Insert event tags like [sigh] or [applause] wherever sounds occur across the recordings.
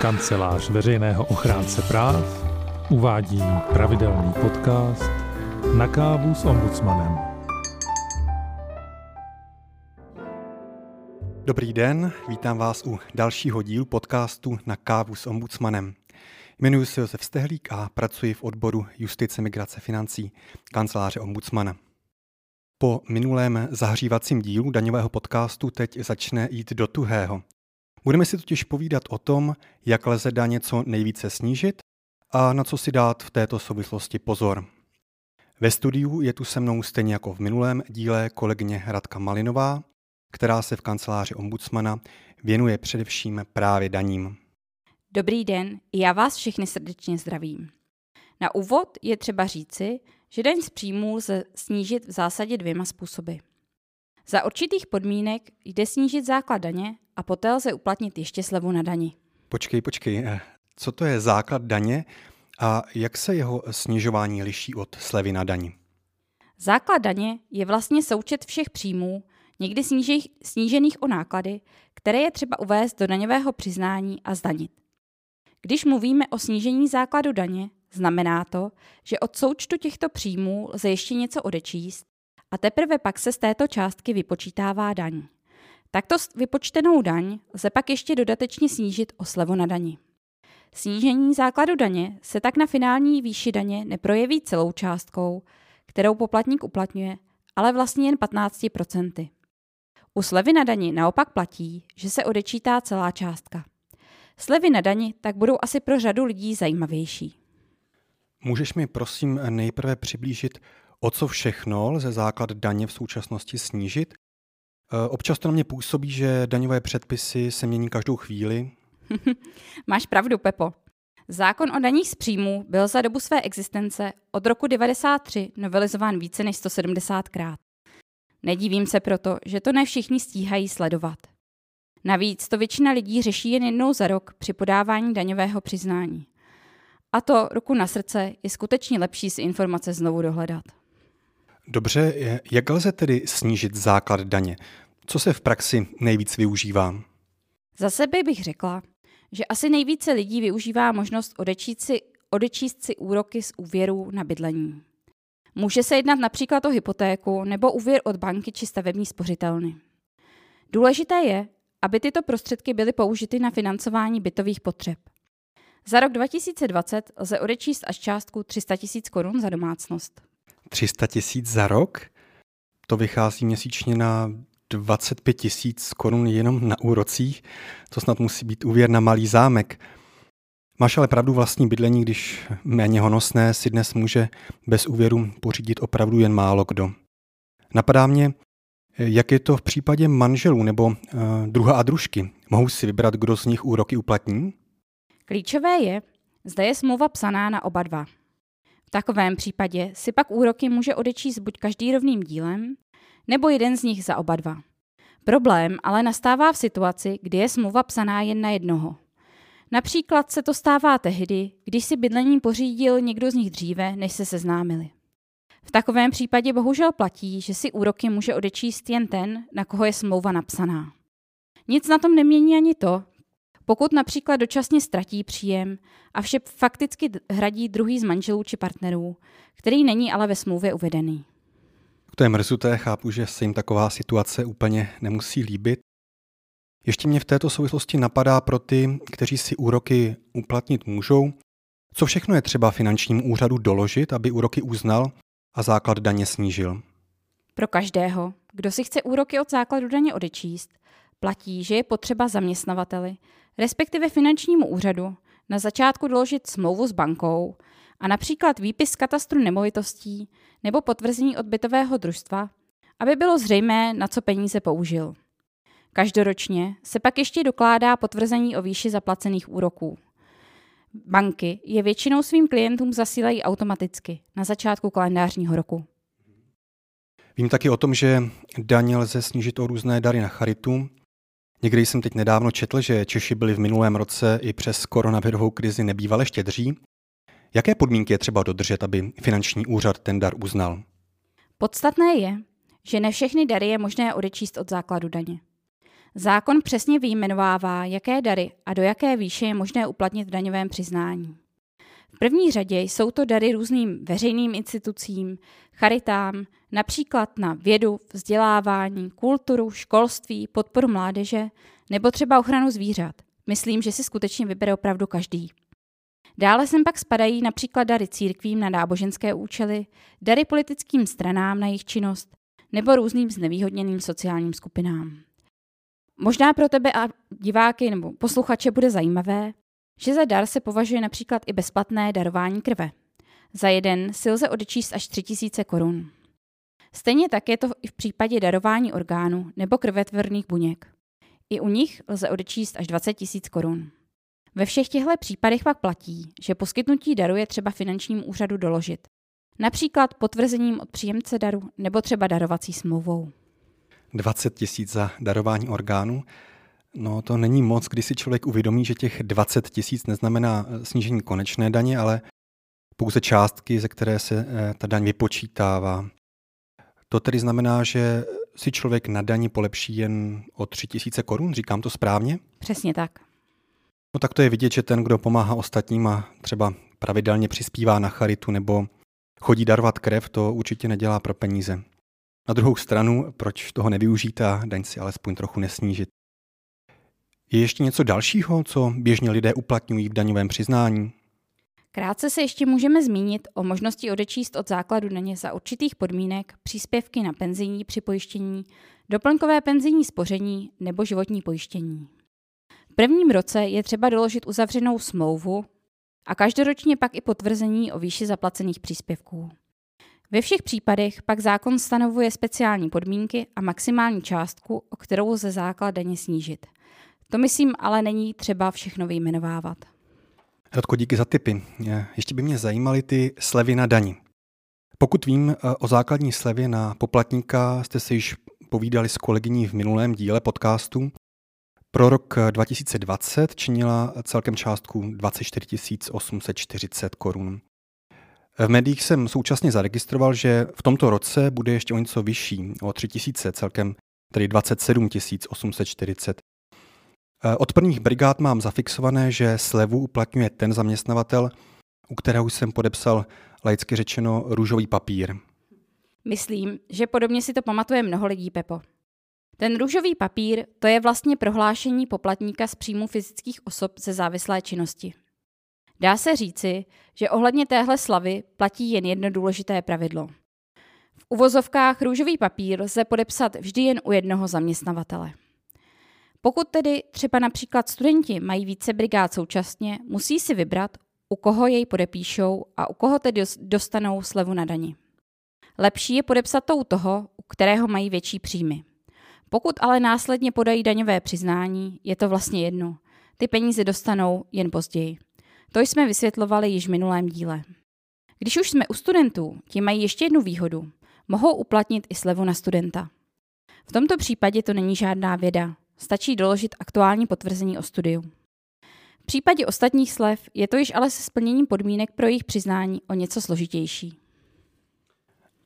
Kancelář veřejného ochránce práv uvádí pravidelný podcast Na kávu s ombudsmanem. Dobrý den, vítám vás u dalšího dílu podcastu Na kávu s ombudsmanem. Jmenuji se Josef Stehlík a pracuji v odboru Justice, Migrace, Financí kanceláře ombudsmana. Po minulém zahřívacím dílu daňového podcastu teď začne jít do tuhého. Budeme si totiž povídat o tom, jak lze daně co nejvíce snížit a na co si dát v této souvislosti pozor. Ve studiu je tu se mnou stejně jako v minulém díle kolegyně Radka Malinová, která se v kanceláři ombudsmana věnuje především právě daním. Dobrý den, já vás všechny srdečně zdravím. Na úvod je třeba říci, že daň z příjmů lze snížit v zásadě dvěma způsoby. Za určitých podmínek jde snížit základ daně a poté lze uplatnit ještě slevu na dani. Počkej, počkej, eh, co to je základ daně a jak se jeho snižování liší od slevy na dani? Základ daně je vlastně součet všech příjmů, někdy snížených o náklady, které je třeba uvést do daňového přiznání a zdanit. Když mluvíme o snížení základu daně, znamená to, že od součtu těchto příjmů lze ještě něco odečíst a teprve pak se z této částky vypočítává daň. Takto vypočtenou daň lze pak ještě dodatečně snížit o slevu na dani. Snížení základu daně se tak na finální výši daně neprojeví celou částkou, kterou poplatník uplatňuje, ale vlastně jen 15%. U slevy na dani naopak platí, že se odečítá celá částka. Slevy na dani tak budou asi pro řadu lidí zajímavější. Můžeš mi prosím nejprve přiblížit, o co všechno lze základ daně v současnosti snížit? E, občas to na mě působí, že daňové předpisy se mění každou chvíli. [laughs] Máš pravdu, Pepo. Zákon o daních z příjmů byl za dobu své existence od roku 1993 novelizován více než 170krát. Nedivím se proto, že to ne všichni stíhají sledovat. Navíc to většina lidí řeší jen jednou za rok při podávání daňového přiznání. A to, ruku na srdce, je skutečně lepší si informace znovu dohledat. Dobře, jak lze tedy snížit základ daně? Co se v praxi nejvíc využívá? Za sebe bych řekla, že asi nejvíce lidí využívá možnost odečíst si, odečíst si úroky z úvěru na bydlení. Může se jednat například o hypotéku nebo úvěr od banky či stavební spořitelny. Důležité je, aby tyto prostředky byly použity na financování bytových potřeb. Za rok 2020 lze odečíst až částku 300 tisíc korun za domácnost. 300 tisíc za rok? To vychází měsíčně na 25 tisíc korun jenom na úrocích. To snad musí být úvěr na malý zámek. Máš ale pravdu vlastní bydlení, když méně honosné si dnes může bez úvěru pořídit opravdu jen málo kdo. Napadá mě, jak je to v případě manželů nebo uh, druha a družky? Mohou si vybrat, kdo z nich úroky uplatní? Klíčové je, zda je smlouva psaná na oba dva. V takovém případě si pak úroky může odečíst buď každý rovným dílem, nebo jeden z nich za oba dva. Problém ale nastává v situaci, kdy je smlouva psaná jen na jednoho. Například se to stává tehdy, když si bydlení pořídil někdo z nich dříve, než se seznámili. V takovém případě bohužel platí, že si úroky může odečíst jen ten, na koho je smlouva napsaná. Nic na tom nemění ani to, pokud například dočasně ztratí příjem a vše fakticky hradí druhý z manželů či partnerů, který není ale ve smlouvě uvedený. To je mrzuté, chápu, že se jim taková situace úplně nemusí líbit. Ještě mě v této souvislosti napadá pro ty, kteří si úroky uplatnit můžou, co všechno je třeba finančním úřadu doložit, aby úroky uznal a základ daně snížil. Pro každého, kdo si chce úroky od základu daně odečíst, platí, že je potřeba zaměstnavateli, respektive finančnímu úřadu, na začátku doložit smlouvu s bankou a například výpis z katastru nemovitostí nebo potvrzení od bytového družstva, aby bylo zřejmé, na co peníze použil. Každoročně se pak ještě dokládá potvrzení o výši zaplacených úroků. Banky je většinou svým klientům zasílají automaticky na začátku kalendářního roku. Vím taky o tom, že daně lze snížit o různé dary na charitu. Někdy jsem teď nedávno četl, že Češi byli v minulém roce i přes koronavirovou krizi nebývale štědří. Jaké podmínky je třeba dodržet, aby finanční úřad ten dar uznal? Podstatné je, že ne všechny dary je možné odečíst od základu daně. Zákon přesně vyjmenovává, jaké dary a do jaké výše je možné uplatnit v daňovém přiznání. V první řadě jsou to dary různým veřejným institucím, charitám, například na vědu, vzdělávání, kulturu, školství, podporu mládeže nebo třeba ochranu zvířat. Myslím, že si skutečně vybere opravdu každý. Dále sem pak spadají například dary církvím na náboženské účely, dary politickým stranám na jejich činnost nebo různým znevýhodněným sociálním skupinám. Možná pro tebe a diváky nebo posluchače bude zajímavé, že za dar se považuje například i bezplatné darování krve. Za jeden si lze odečíst až 3000 korun. Stejně tak je to i v případě darování orgánů nebo krvetvorných buněk. I u nich lze odečíst až 20 tisíc korun. Ve všech těchto případech pak platí, že poskytnutí daru je třeba finančním úřadu doložit. Například potvrzením od příjemce daru nebo třeba darovací smlouvou. 20 tisíc za darování orgánů. No to není moc, když si člověk uvědomí, že těch 20 tisíc neznamená eh, snížení konečné daně, ale pouze částky, ze které se eh, ta daň vypočítává. To tedy znamená, že si člověk na daní polepší jen o 3 tisíce korun, říkám to správně? Přesně tak. No tak to je vidět, že ten, kdo pomáhá ostatním a třeba pravidelně přispívá na charitu nebo chodí darovat krev, to určitě nedělá pro peníze. Na druhou stranu, proč toho nevyužít a daň si alespoň trochu nesnížit? Je ještě něco dalšího, co běžně lidé uplatňují v daňovém přiznání? Krátce se ještě můžeme zmínit o možnosti odečíst od základu daně za určitých podmínek příspěvky na penzijní připojištění, doplňkové penzijní spoření nebo životní pojištění. V prvním roce je třeba doložit uzavřenou smlouvu a každoročně pak i potvrzení o výši zaplacených příspěvků. Ve všech případech pak zákon stanovuje speciální podmínky a maximální částku, o kterou lze základ daně snížit. To myslím ale není třeba všechno vyjmenovávat. Radko, díky za tipy. Ještě by mě zajímaly ty slevy na daní. Pokud vím eh, o základní slevě na poplatníka, jste se již povídali s kolegyní v minulém díle podcastu. Pro rok 2020 činila celkem částku 24 840 korun. V médiích jsem současně zaregistroval, že v tomto roce bude ještě o něco vyšší, o 3 000, celkem tedy 27 840. Eh, od prvních brigád mám zafixované, že slevu uplatňuje ten zaměstnavatel, u kterého jsem podepsal laicky řečeno růžový papír. Myslím, že podobně si to pamatuje mnoho lidí, Pepo. Ten růžový papír to je vlastně prohlášení poplatníka z příjmu fyzických osob ze závislé činnosti. Dá se říci, že ohledně téhle slavy platí jen jedno důležité pravidlo. V uvozovkách růžový papír lze podepsat vždy jen u jednoho zaměstnavatele. Pokud tedy třeba například studenti mají více brigád současně, musí si vybrat, u koho jej podepíšou a u koho tedy dostanou slevu na dani. Lepší je podepsat to u toho, u kterého mají větší příjmy. Pokud ale následně podají daňové přiznání, je to vlastně jedno. Ty peníze dostanou jen později. To jsme vysvětlovali již v minulém díle. Když už jsme u studentů, ti mají ještě jednu výhodu. Mohou uplatnit i slevu na studenta. V tomto případě to není žádná věda. Stačí doložit aktuální potvrzení o studiu. V případě ostatních slev je to již ale se splněním podmínek pro jejich přiznání o něco složitější.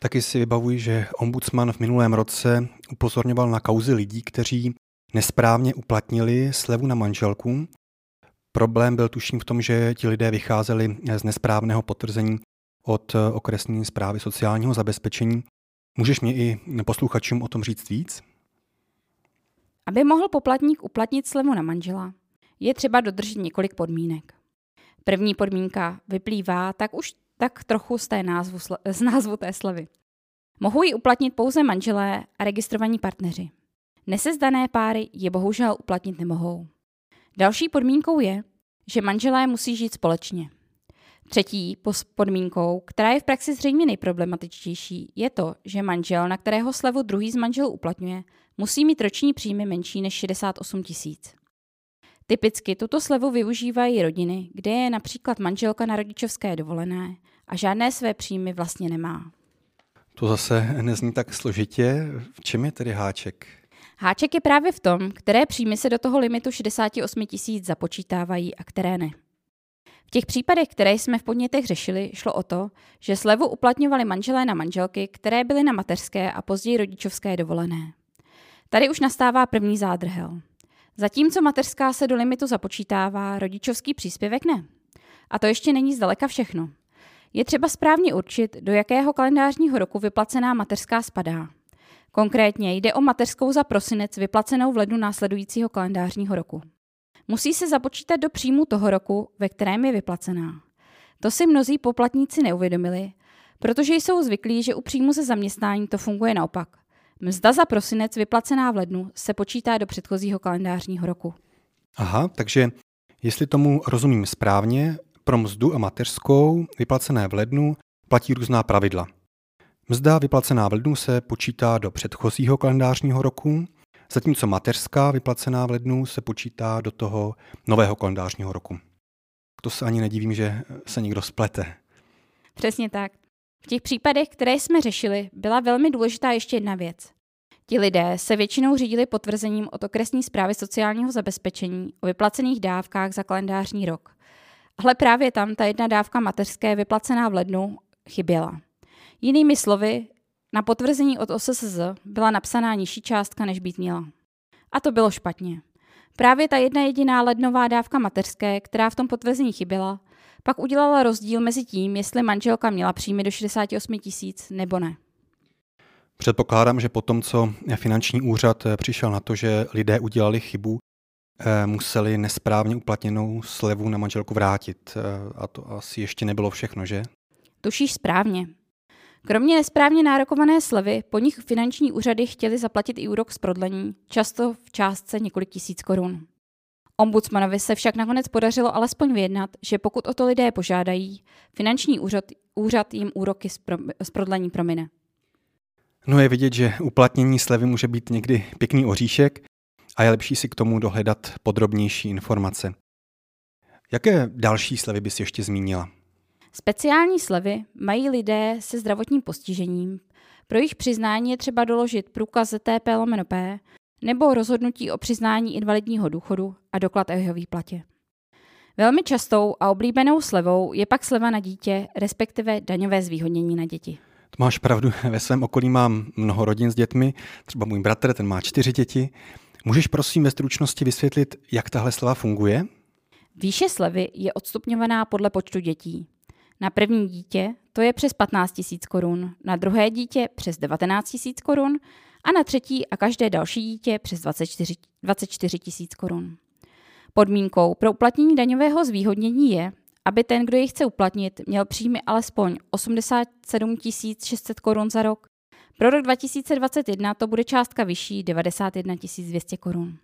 Taky si vybavuji, že ombudsman v minulém roce upozorňoval na kauzy lidí, kteří nesprávně uplatnili slevu na manželku. Problém byl tuším v tom, že ti lidé vycházeli z nesprávného potvrzení od okresní zprávy sociálního zabezpečení. Můžeš mě i posluchačům o tom říct víc? Aby mohl poplatník uplatnit slevu na manžela, je třeba dodržet několik podmínek. První podmínka vyplývá tak už tak trochu z, té názvu, z názvu té slevy. Mohou ji uplatnit pouze manželé a registrovaní partneři. Nesezdané páry je bohužel uplatnit nemohou. Další podmínkou je, že manželé musí žít společně. Třetí podmínkou, která je v praxi zřejmě nejproblematičtější, je to, že manžel, na kterého slevu druhý z manželů uplatňuje, musí mít roční příjmy menší než 68 tisíc. Typicky tuto slevu využívají rodiny, kde je například manželka na rodičovské dovolené a žádné své příjmy vlastně nemá. To zase nezní tak složitě. V čem je tedy háček? Háček je právě v tom, které příjmy se do toho limitu 68 tisíc započítávají a které ne. Těch případech, které jsme v podnětech řešili, šlo o to, že slevu uplatňovali manželé na manželky, které byly na mateřské a později rodičovské dovolené. Tady už nastává první zádrhel. Zatímco mateřská se do limitu započítává, rodičovský příspěvek ne. A to ještě není zdaleka všechno. Je třeba správně určit, do jakého kalendářního roku vyplacená mateřská spadá. Konkrétně jde o mateřskou za prosinec vyplacenou v lednu následujícího kalendářního roku. Musí se započítat do příjmu toho roku, ve kterém je vyplacená. To si mnozí poplatníci neuvědomili, protože jsou zvyklí, že u příjmu ze zaměstnání to funguje naopak. Mzda za prosinec vyplacená v lednu se počítá do předchozího kalendářního roku. Aha, takže jestli tomu rozumím správně, pro mzdu a mateřskou vyplacené v lednu platí různá pravidla. Mzda vyplacená v lednu se počítá do předchozího kalendářního roku, zatímco mateřská vyplacená v lednu se počítá do toho nového kalendářního roku. To se ani nedivím, že se někdo splete. Přesně tak. V těch případech, které jsme řešili, byla velmi důležitá ještě jedna věc. Ti lidé se většinou řídili potvrzením od okresní zprávy sociálního zabezpečení o vyplacených dávkách za kalendářní rok. Ale právě tam ta jedna dávka mateřské vyplacená v lednu chyběla. Jinými slovy, na potvrzení od OSSZ byla napsaná nižší částka, než být měla. A to bylo špatně. Právě ta jedna jediná lednová dávka mateřské, která v tom potvrzení chyběla, pak udělala rozdíl mezi tím, jestli manželka měla příjmy do 68 tisíc nebo ne. Předpokládám, že po tom, co finanční úřad přišel na to, že lidé udělali chybu, eh, museli nesprávně uplatněnou slevu na manželku vrátit. Eh, a to asi ještě nebylo všechno, že? Tušíš správně. Kromě nesprávně nárokované slevy, po nich finanční úřady chtěli zaplatit i úrok z prodlení, často v částce několik tisíc korun. Ombudsmanovi se však nakonec podařilo alespoň vyjednat, že pokud o to lidé požádají, finanční úřad, úřad jim úroky z, pro, z prodlení promine. No je vidět, že uplatnění slevy může být někdy pěkný oříšek a je lepší si k tomu dohledat podrobnější informace. Jaké další slevy bys ještě zmínila? Speciální slevy mají lidé se zdravotním postižením. Pro jejich přiznání je třeba doložit průkaz ZTP lomeno P nebo rozhodnutí o přiznání invalidního důchodu a doklad o jeho výplatě. Velmi častou a oblíbenou slevou je pak sleva na dítě, respektive daňové zvýhodnění na děti. To máš pravdu, ve svém okolí mám mnoho rodin s dětmi, třeba můj bratr, ten má čtyři děti. Můžeš prosím ve stručnosti vysvětlit, jak tahle sleva funguje? Výše slevy je odstupňovaná podle počtu dětí. Na první dítě to je přes 15 000 korun, na druhé dítě přes 19 000 korun a na třetí a každé další dítě přes 24, 24 000 korun. Podmínkou pro uplatnění daňového zvýhodnění je, aby ten, kdo ji chce uplatnit, měl příjmy alespoň 87 600 korun za rok. Pro rok 2021 to bude částka vyšší 91 200 korun.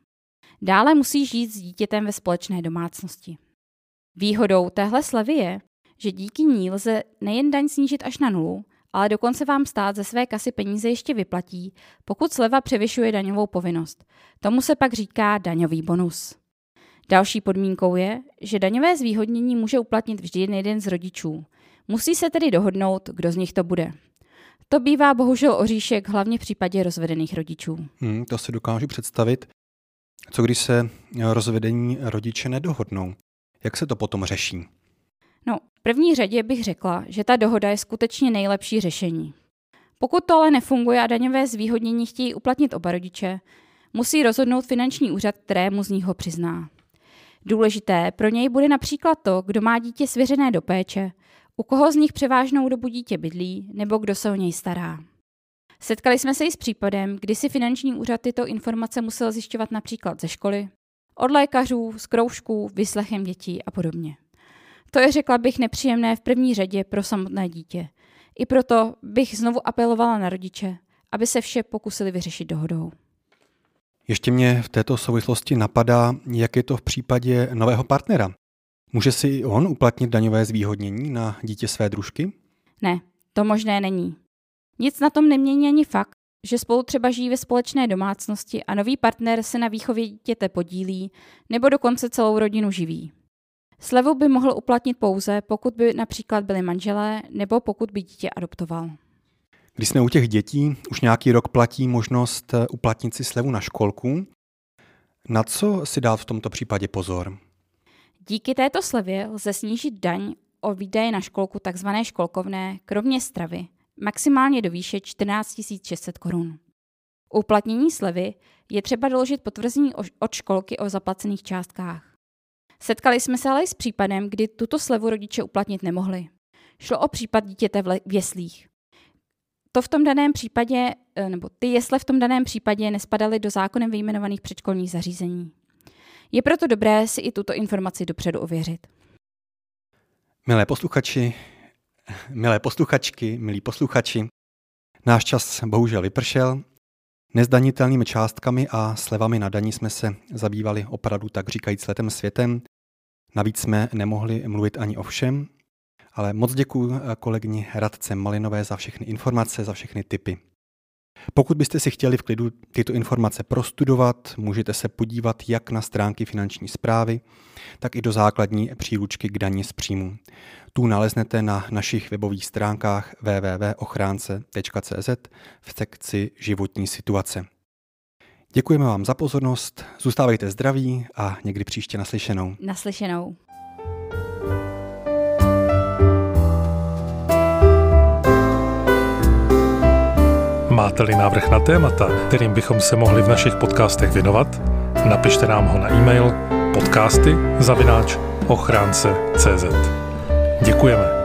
Dále musí žít s dítětem ve společné domácnosti. Výhodou téhle slevy je, že díky ní lze nejen daň snížit až na nulu, ale dokonce vám stát ze své kasy peníze ještě vyplatí, pokud sleva převyšuje daňovou povinnost. Tomu se pak říká daňový bonus. Další podmínkou je, že daňové zvýhodnění může uplatnit vždy jeden z rodičů. Musí se tedy dohodnout, kdo z nich to bude. To bývá bohužel oříšek hlavně v případě rozvedených rodičů. Hmm, to si dokážu představit. Co když se rozvedení rodiče nedohodnou? Jak se to potom řeší? No, v první řadě bych řekla, že ta dohoda je skutečně nejlepší řešení. Pokud to ale nefunguje a daňové zvýhodnění chtějí uplatnit oba rodiče, musí rozhodnout finanční úřad, kterému z nich ho přizná. Důležité pro něj bude například to, kdo má dítě svěřené do péče, u koho z nich převážnou dobu dítě bydlí nebo kdo se o něj stará. Setkali jsme se i s případem, kdy si finanční úřad tyto informace musel zjišťovat například ze školy, od lékařů, z kroužků, vyslechem dětí a podobně. To je, řekla bych, nepříjemné v první řadě pro samotné dítě. I proto bych znovu apelovala na rodiče, aby se vše pokusili vyřešit dohodou. Ještě mě v této souvislosti napadá, jak je to v případě nového partnera. Může si i on uplatnit daňové zvýhodnění na dítě své družky? Ne, to možné není. Nic na tom nemění ani fakt, že spolu třeba žijí ve společné domácnosti a nový partner se na výchově dítěte podílí nebo dokonce celou rodinu živí. Slevu by mohl uplatnit pouze, pokud by například byli manželé nebo pokud by dítě adoptoval. Když jsme u těch dětí, už nějaký rok platí možnost eh, uplatnit si slevu na školku. Na co si dát v tomto případě pozor? Díky této slevě lze snížit daň o výdaje na školku tzv. školkovné, kromě stravy, maximálně do výše 14 600 korun. U uplatnění slevy je třeba doložit potvrzení od školky o zaplacených částkách. Setkali jsme se ale i s případem, kdy tuto slevu rodiče uplatnit nemohli. Šlo o případ dítěte v jeslích. To v tom daném případě, eh, nebo ty jesle v tom daném případě nespadaly do zákonem vyjmenovaných předškolních zařízení. Je proto dobré si i tuto informaci dopředu ověřit. Milé posluchači, milé posluchačky, milí posluchači, náš čas bohužel vypršel. Nezdanitelnými částkami a slevami na daní jsme se zabývali opravdu tak říkajíc letem světem. Navíc jsme nemohli mluvit ani o všem, ale moc děkuji kolegyni Radce Malinové za všechny informace, za všechny tipy. Pokud byste si chtěli v klidu tyto informace prostudovat, můžete se podívat jak na stránky finanční zprávy, tak i do základní příručky k daní z příjmu. Tu naleznete na našich webových stránkách www.ochránce.cz v sekci životní situace. Děkujeme vám za pozornost, zůstávejte zdraví a někdy příště naslyšenou. Naslyšenou. Máte-li návrh na témata, kterým bychom se mohli v našich podcastech věnovat, napište nám ho na e-mail podcasty zavináč ochránce.cz. Děkujeme.